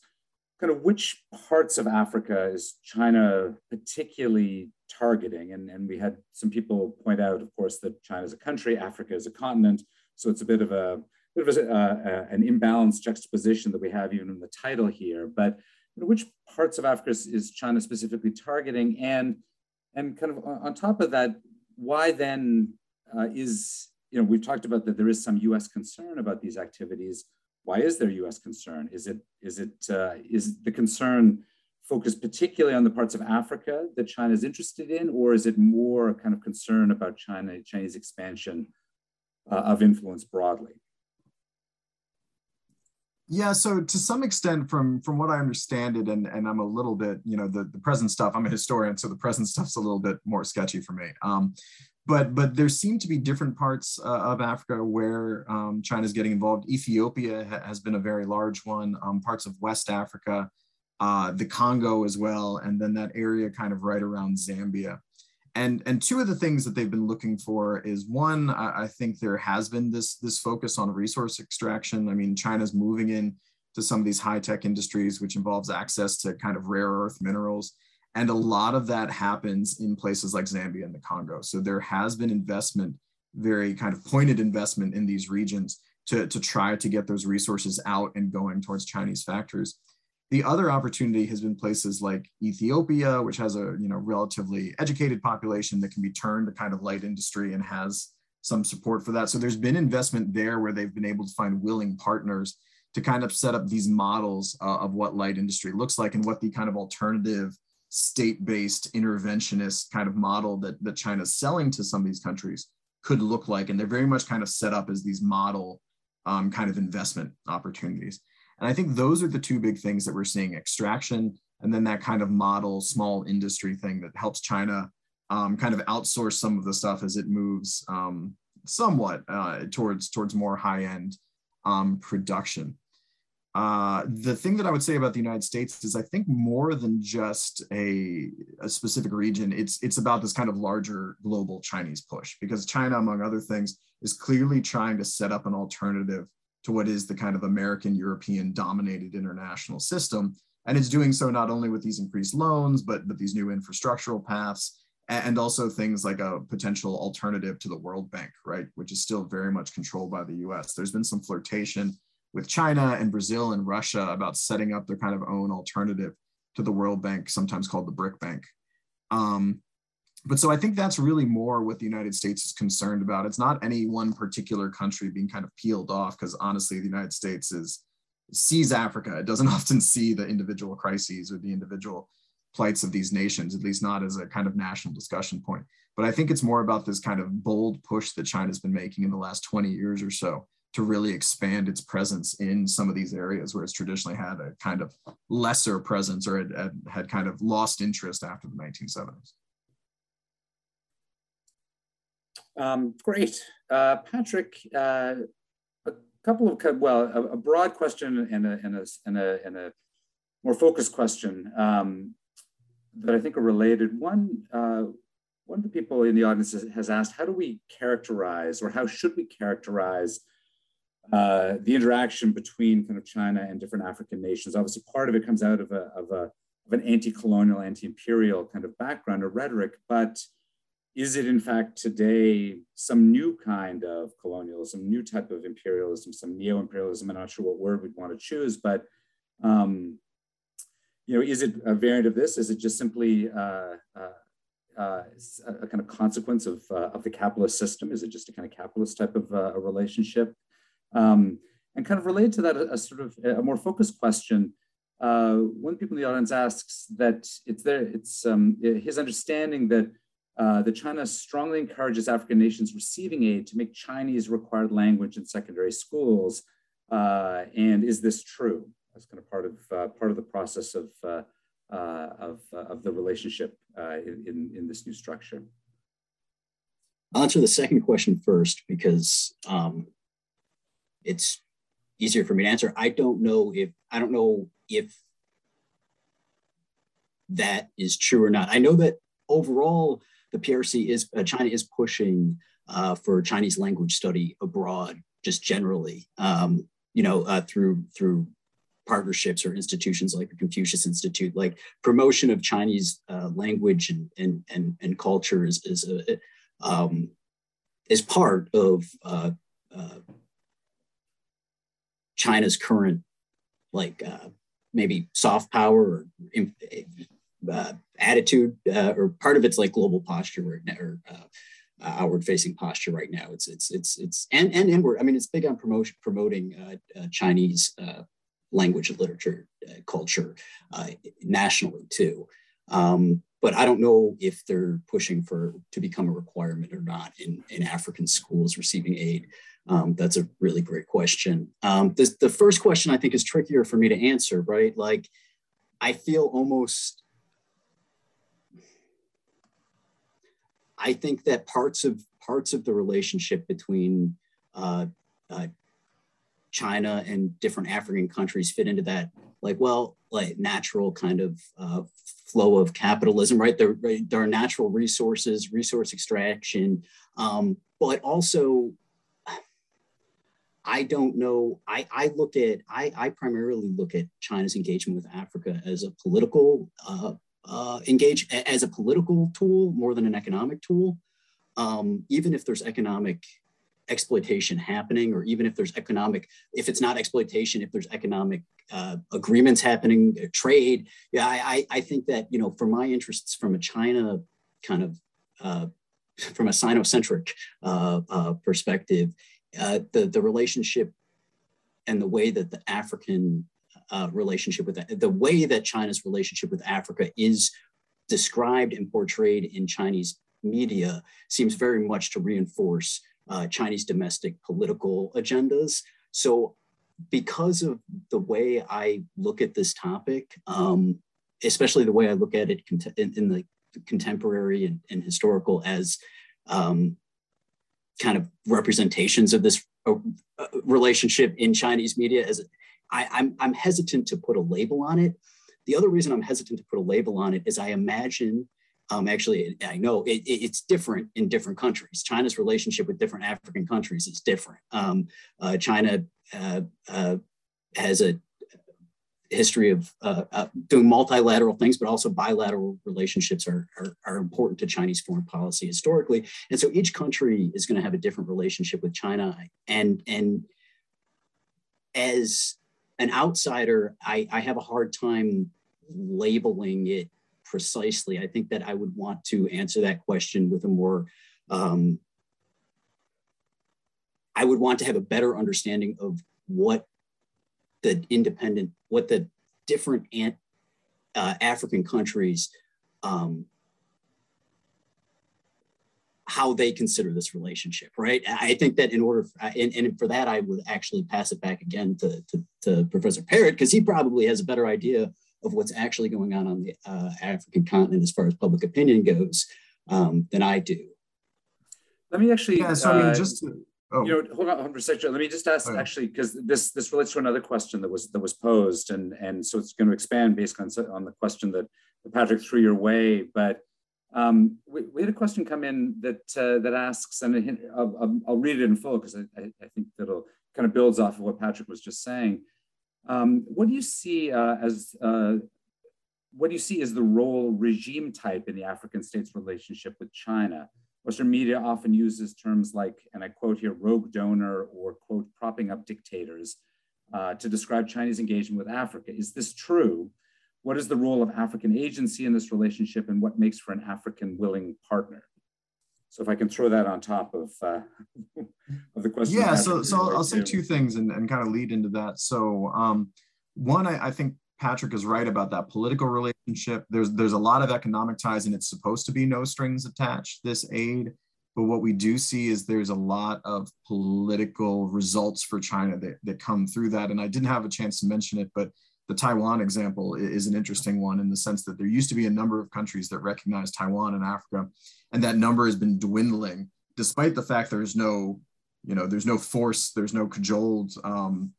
A: kind of which parts of Africa is China particularly targeting? And, and we had some people point out, of course, that China is a country, Africa is a continent. So it's a bit of a bit of a, uh, an imbalanced juxtaposition that we have even in the title here. But which parts of Africa is, China specifically targeting? And and kind of on top of that, why then uh, is you know, we've talked about that there is some U.S. concern about these activities. Why is there U.S. concern? Is it is it uh, is the concern focused particularly on the parts of Africa that China is interested in, or is it more a kind of concern about China Chinese expansion uh, of influence broadly?
C: Yeah, so to some extent, from from what I understand it, and and I'm a little bit, you know, the the present stuff. I'm a historian, so the present stuff's a little bit more sketchy for me. Um, but but there seem to be different parts uh, of Africa where um, China is getting involved. Ethiopia ha- has been a very large one. Um, parts of West Africa, uh, the Congo as well, and then that area kind of right around Zambia. And and two of the things that they've been looking for is one, I, I think there has been this this focus on resource extraction. I mean, China's moving in to some of these high tech industries, which involves access to kind of rare earth minerals and a lot of that happens in places like Zambia and the Congo. So there has been investment, very kind of pointed investment in these regions to, to try to get those resources out and going towards Chinese factories. The other opportunity has been places like Ethiopia, which has a you know relatively educated population that can be turned to kind of light industry and has some support for that. So there's been investment there where they've been able to find willing partners to kind of set up these models uh, of what light industry looks like and what the kind of alternative state-based interventionist kind of model that, that China's selling to some of these countries could look like. And they're very much kind of set up as these model um, kind of investment opportunities. And I think those are the two big things that we're seeing extraction and then that kind of model small industry thing that helps China um, kind of outsource some of the stuff as it moves um, somewhat uh, towards towards more high end um, production. Uh, the thing that I would say about the United States is I think more than just a, a specific region, it's it's about this kind of larger global Chinese push because China, among other things, is clearly trying to set up an alternative to what is the kind of American European dominated international system. And it's doing so not only with these increased loans, but, but these new infrastructural paths and also things like a potential alternative to the World Bank, right, which is still very much controlled by the US. There's been some flirtation with China and Brazil and Russia about setting up their kind of own alternative to the World Bank, sometimes called the BRIC Bank. Um, but so I think that's really more what the United States is concerned about. It's not any one particular country being kind of peeled off, because honestly, the United States is sees Africa. It doesn't often see the individual crises or the individual plights of these nations, at least not as a kind of national discussion point. But I think it's more about this kind of bold push that China's been making in the last 20 years or so to really expand its presence in some of these areas where it's traditionally had a kind of lesser presence or had, had, had kind of lost interest after the 1970s.
A: Um, great. Uh, Patrick, uh, a couple of, well, a, a, broad question and a, and, a, and, a, and a more focused question um, that I think are related. One, uh, one of the people in the audience has asked, how do we characterize or how should we characterize uh, the interaction between kind of China and different African nations. Obviously, part of it comes out of, a, of, a, of an anti-colonial, anti-imperial kind of background or rhetoric, but is it in fact today some new kind of colonialism, new type of imperialism, some neo-imperialism? I'm not sure what word we'd want to choose, but um, you know, is it a variant of this? Is it just simply uh, uh, uh, a, kind of consequence of, uh, of the capitalist system? Is it just a kind of capitalist type of uh, a relationship? Um, and kind of related to that, a, a sort of a more focused question. Uh, one people in the audience asks that it's there. It's um, his understanding that uh, that China strongly encourages African nations receiving aid to make Chinese required language in secondary schools. Uh, and is this true? That's kind of part of part of the process of uh, of, uh, of the relationship uh, in, in this new structure?
B: I'll answer the second question first because um, it's easier for me to answer. I don't know if I don't know if that is true or not. I know that overall the PRC is uh, China is pushing uh, for Chinese language study abroad, just generally. Um, you know, uh, through through partnerships or institutions like the Confucius Institute, like promotion of Chinese uh, language and, and, and, and, culture is, is, a, um, is part of uh, uh, China's current, like uh, maybe soft power or uh, attitude, uh, or part of it's like global posture right now, or outward facing posture right now. It's it's it's it's and and inward. I mean, it's big on promotion promoting uh, uh, Chinese uh, language and literature uh, culture uh, nationally too. Um, but I don't know if they're pushing for to become a requirement or not in, in African schools receiving aid. Um, that's a really great question. Um, this, the first question I think is trickier for me to answer, right? Like, I feel almost, I think that parts of parts of the relationship between uh, uh, China and different African countries fit into that, like, well, like natural kind of uh, flow of capitalism, right? There, there are natural resources, resource extraction, um, but also, I don't know. I, I look at, I, I primarily look at China's engagement with Africa as a political uh, engage as a political tool more than an economic tool. Um, even if there's economic exploitation happening, or even if there's economic, if it's not exploitation, if there's economic uh, agreements happening, uh, trade. Yeah, I, I think that, you know, for my interests from a China kind of, uh, from a Sinocentric uh, uh, perspective, uh, the, the relationship and the way that the African relationship with the, way that China's relationship with Africa is described and portrayed in Chinese media seems very much to reinforce uh, Chinese domestic political agendas. So, because of the way I look at this topic, um, especially the way I look at it in, in the contemporary and, and historical as um, kind of representations of this uh, uh relationship in Chinese media, as I, I'm, I'm hesitant to put a label on it. The other reason I'm hesitant to put a label on it is I imagine um, actually, I know it, it's different in different countries. China's relationship with different African countries is different. Um, uh, China uh, uh, has a history of uh, uh, doing multilateral things, but also bilateral relationships are, are, are, important to Chinese foreign policy historically. And so each country is going to have a different relationship with China. And, and as an outsider, I, I have a hard time labeling it precisely. I think that I would want to answer that question with a more, um, I would want to have a better understanding of what the independent, what the different uh, African countries, um, how they consider this relationship, right? I think that in order, for, and, and, for that, I would actually pass it back again to, to, to Professor Parrott, because he probably has a better idea of what's actually going on on the uh, African continent as far as public opinion goes um, than I do.
A: Let me actually.
C: Yeah, so I mean, uh, just. To,
A: oh. You know, hold on, hold on Let me just ask, okay. actually, because this this relates to another question that was that was posed, and and so it's going to expand based on on the question that Patrick threw your way. But um, we, we, had a question come in that uh, that asks, and I'll, I'll, read it in full because I, I, think that'll kind of builds off of what Patrick was just saying. Um, what do you see uh, as uh, what do you see as the role regime type in the African state's relationship with China? Western media often uses terms like, and I quote here, rogue donor or quote, propping up dictators uh, to describe Chinese engagement with Africa. Is this true? What is the role of African agency in this relationship and what makes for an African willing partner? So if I can throw that on top of, uh, of the question.
C: Yeah, so, so I'll, I'll say two things and, and kind of lead into that. So um, one, I, I think Patrick is right about that political relationship. There's there's a lot of economic ties, and it's supposed to be no strings attached. This aid, but what we do see is there's a lot of political results for China that, that come through that. And I didn't have a chance to mention it, but the Taiwan example is an interesting one in the sense that there used to be a number of countries that recognized Taiwan in Africa, and that number has been dwindling, despite the fact there's no, you know, there's no force, there's no cajoled um,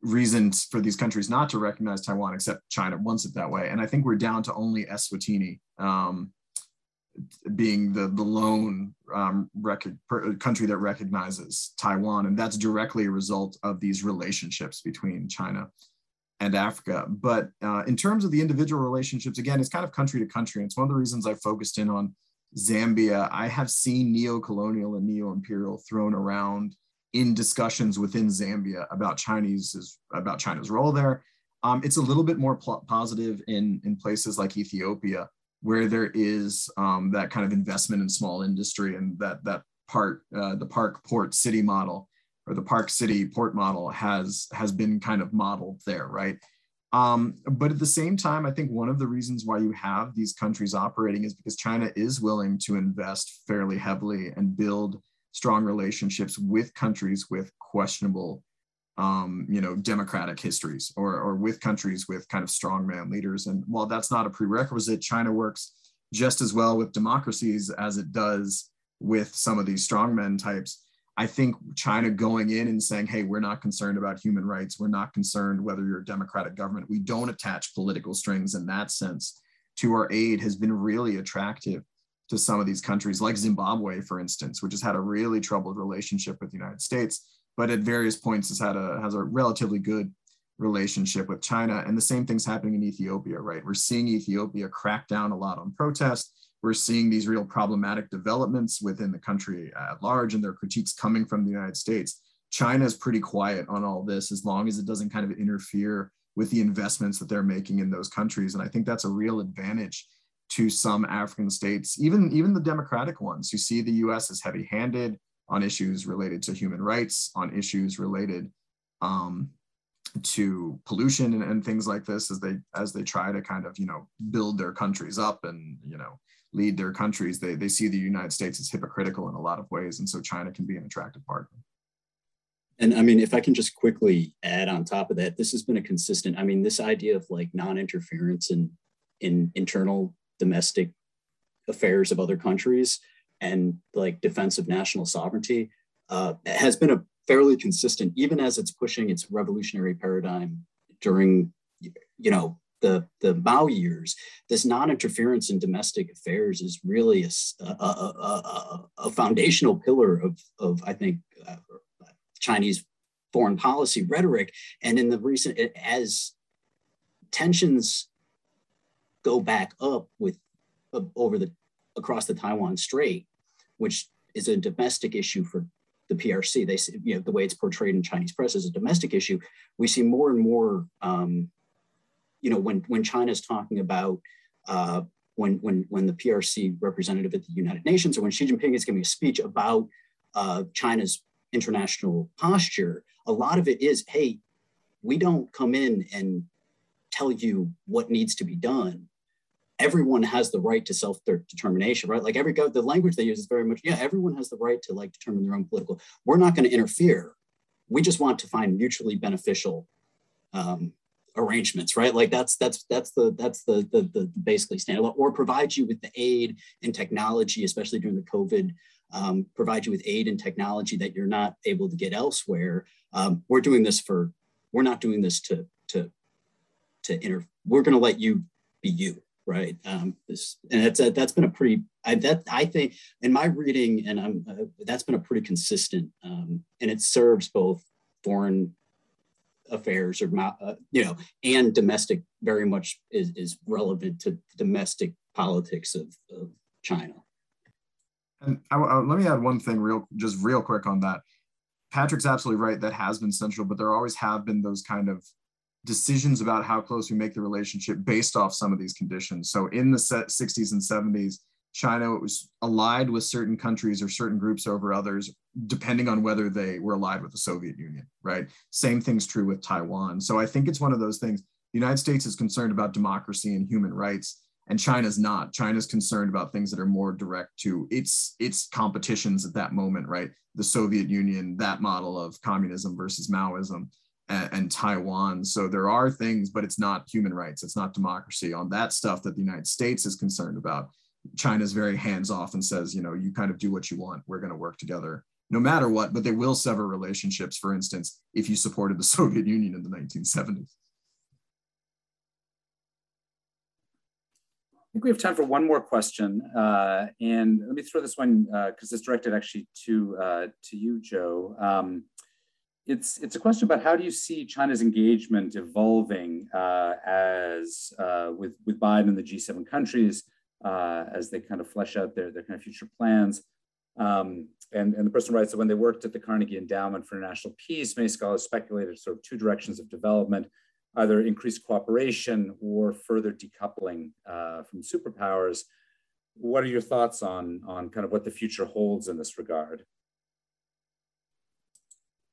C: reasons for these countries not to recognize Taiwan, except China wants it that way. And I think we're down to only Eswatini um, being the, the lone um, rec- country that recognizes Taiwan. And that's directly a result of these relationships between China and Africa. But uh, in terms of the individual relationships, again, it's kind of country to country. And it's one of the reasons I focused in on Zambia. I have seen neo colonial and neo imperial thrown around in discussions within Zambia about Chinese about China's role there. Um, it's a little bit more pl- positive in in places like Ethiopia, where there is um, that kind of investment in small industry and that that part uh, the park port city model or the park city port model has has been kind of modeled there, right? Um, but at the same time, I think one of the reasons why you have these countries operating is because China is willing to invest fairly heavily and build strong relationships with countries with questionable um, you know democratic histories or, or with countries with kind of strongman leaders and while that's not a prerequisite china works just as well with democracies as it does with some of these strongmen types i think china going in and saying hey we're not concerned about human rights we're not concerned whether you're a democratic government we don't attach political strings in that sense to our aid has been really attractive to some of these countries, like Zimbabwe, for instance, which has had a really troubled relationship with the United States, but at various points has had a has a relatively good relationship with China. And the same thing's happening in Ethiopia, right? We're seeing Ethiopia crack down a lot on protest. We're seeing these real problematic developments within the country at large, and their critiques coming from the United States. China is pretty quiet on all this as long as it doesn't kind of interfere with the investments that they're making in those countries. And I think that's a real advantage to some African states, even, even the democratic ones who see the US as heavy handed on issues related to human rights, on issues related um, to pollution and, and, things like this as they as they try to kind of you know build their countries up and you know lead their countries they, they see the united states as hypocritical in a lot of ways and so china can be an attractive partner.
B: And i mean if i can just quickly add on top of that this has been a consistent i mean this idea of like non-interference in in internal domestic affairs of other countries and like defense of national sovereignty uh, has been a fairly consistent, even as it's pushing its revolutionary paradigm during, you know, the, the Mao years. This non-interference in domestic affairs is really a, a, a, a foundational pillar of, of I think, uh, Chinese foreign policy rhetoric. And in the recent, as tensions go back up with uh, over the across the Taiwan Strait, which is a domestic issue for the PRC. They you know the way it's portrayed in Chinese press as a domestic issue. We see more and more, um, you know, when when China's talking about uh, when when when the PRC representative at the United Nations or when Xi Jinping is giving a speech about uh, China's international posture, a lot of it is, hey, we don't come in and tell you what needs to be done everyone has the right to self-determination, right? Like every go, the language they use is very much, yeah, everyone has the right to like determine their own political. We're not going to interfere. We just want to find mutually beneficial um, arrangements, right? Like that's that's that's the that's the the, the basically standard, or provide you with the aid and technology, especially during the COVID. Um, provide you with aid and technology that you're not able to get elsewhere. Um, we're doing this for. We're not doing this to to to inter. We're going to let you be you right? Um, this, and that's a, that's been a pretty I, that I think in my reading, and I'm uh, that's been a pretty consistent, um, and it serves both foreign affairs or uh, you know and domestic very much is, is relevant to domestic politics of, of China.
C: And I, I, let me add one thing real just real quick on that. Patrick's absolutely right. That has been central, but there always have been those kind of decisions about how close we make the relationship based off some of these conditions. So in the 60s and 70s, China was allied with certain countries or certain groups over others, depending on whether they were allied with the Soviet Union, right? Same thing's true with Taiwan. So I think it's one of those things. The United States is concerned about democracy and human rights, and China's not. China's concerned about things that are more direct to its its competitions at that moment, right? The Soviet Union, that model of communism versus Maoism, and, and Taiwan. So there are things, but it's not human rights. It's not democracy on that stuff that the United States is concerned about. China's very hands off and says, you know, you kind of do what you want. We're going to work together no matter what, but they will sever relationships, for instance, if you supported the Soviet Union in the 1970s.
A: I think we have time for one more question. Uh, and let me throw this one because uh, it's directed actually to, uh, to you, Joe. Um, it's, it's a question about how do you see China's engagement evolving uh, as uh, with, with Biden and the G7 countries uh, as they kind of flesh out their, their kind of future plans. Um, and, and the person writes that when they worked at the Carnegie Endowment for International Peace, many scholars speculated sort of two directions of development, either increased cooperation or further decoupling uh, from superpowers. What are your thoughts on, on kind of what the future holds in this regard?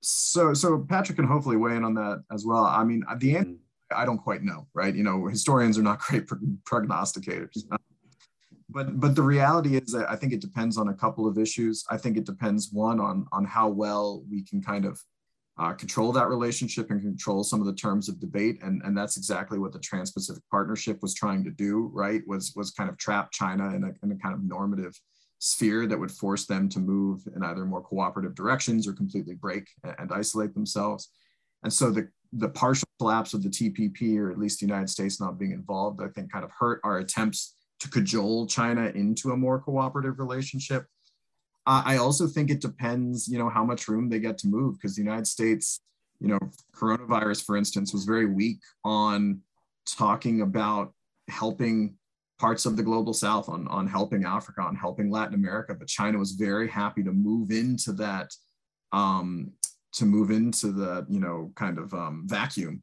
C: So, so Patrick can hopefully weigh in on that as well. I mean, the answer, mm-hmm. I don't quite know, right? You know, historians are not great prognosticators but but the reality is that I think it depends on a couple of issues. I think it depends one on on how well we can kind of uh, control that relationship and control some of the terms of debate, and and that's exactly what the Trans-Pacific Partnership was trying to do. Right, was was kind of trap China in a, in a kind of normative sphere that would force them to move in either more cooperative directions or completely break and, and isolate themselves. And so the the partial collapse of the TPP, or at least the United States not being involved, I think kind of hurt our attempts to cajole China into a more cooperative relationship. Uh, I also think it depends, you know, how much room they get to move because the United States, you know, coronavirus, for instance, was very weak on talking about helping parts of the global south on, on helping africa on helping latin america but china was very happy to move into that um, to move into the you know kind of um, vacuum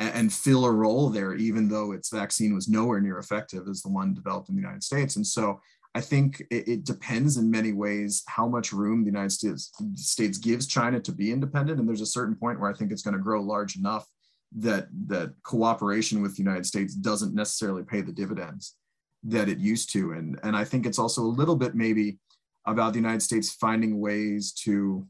C: and, and fill a role there, even though its vaccine was nowhere near effective as the one developed in the United States. And so I think it, it, depends in many ways how much room the United States, States gives China to be independent. And there's a certain point where I think it's going to grow large enough that that cooperation with the United States doesn't necessarily pay the dividends that it used to. And, and I think it's also a little bit maybe about the United States finding ways to,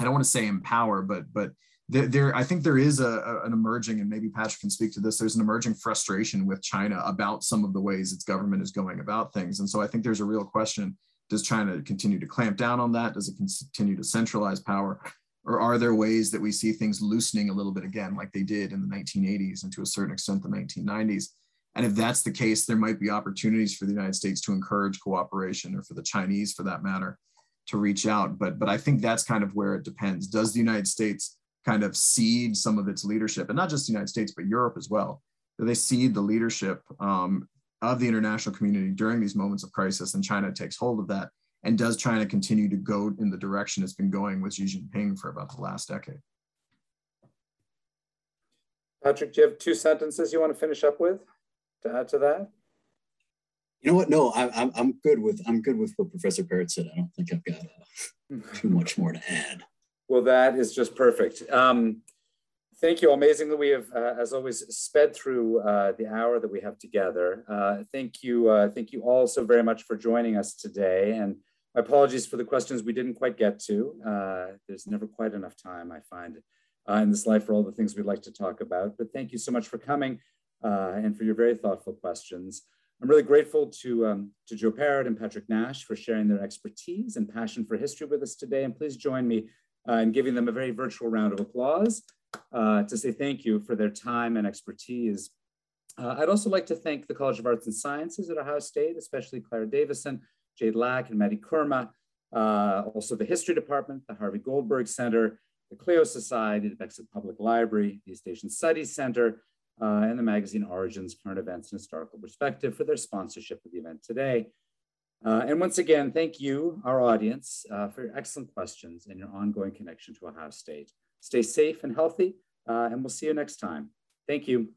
C: I don't want to say empower, but but there, there I think there is a, a, an emerging, and maybe Patrick can speak to this. There's an emerging frustration with China about some of the ways its government is going about things, and so I think there's a real question: Does China continue to clamp down on that? Does it continue to centralize power? Or are there ways that we see things loosening a little bit again, like they did in the 1980s and to a certain extent the 1990s? And if that's the case, there might be opportunities for the United States to encourage cooperation, or for the Chinese, for that matter, to reach out. But but I think that's kind of where it depends. Does the United States kind of cede some of its leadership, and not just the United States, but Europe as well. They cede the leadership um, of the international community during these moments of crisis, and China takes hold of that. And does China continue to go in the direction it's been going with Xi Jinping for about the last decade?
A: Patrick, do you have two sentences you want to finish up with to add to that?
B: You know what? No, I, I'm I'm good with I'm good with what Professor Parrott said. I don't think I've got uh, too much more to add.
A: Well, that is just perfect. Um, thank you. Amazingly, we have, uh, as always, sped through uh, the hour that we have together. Uh, thank you. Uh, thank you all so very much for joining us today. And my apologies for the questions we didn't quite get to. Uh, there's never quite enough time, I find, uh, in this life for all the things we'd like to talk about. But thank you so much for coming and for your very thoughtful questions. I'm really grateful to, um, to Joe Parrott and Patrick Nash for sharing their expertise and passion for history with us today. And please join me and giving them a very virtual round of applause uh, to say thank you for their time and expertise. Uh, I'd also like to thank the College of Arts and Sciences at Ohio State, especially Clara Davison, Jade Lack, and Maddie Kurma, uh, also the History Department, the Harvey Goldberg Center, the Clio Society, the Bexley Public Library, the East Asian Studies Center, uh, and the magazine Origins Current Events and Historical Perspective for their sponsorship of the event today. Uh, and once again, thank you, our audience, uh, for your excellent questions and your ongoing connection to Ohio State. Stay safe and healthy, uh, and we'll see you next time. Thank you.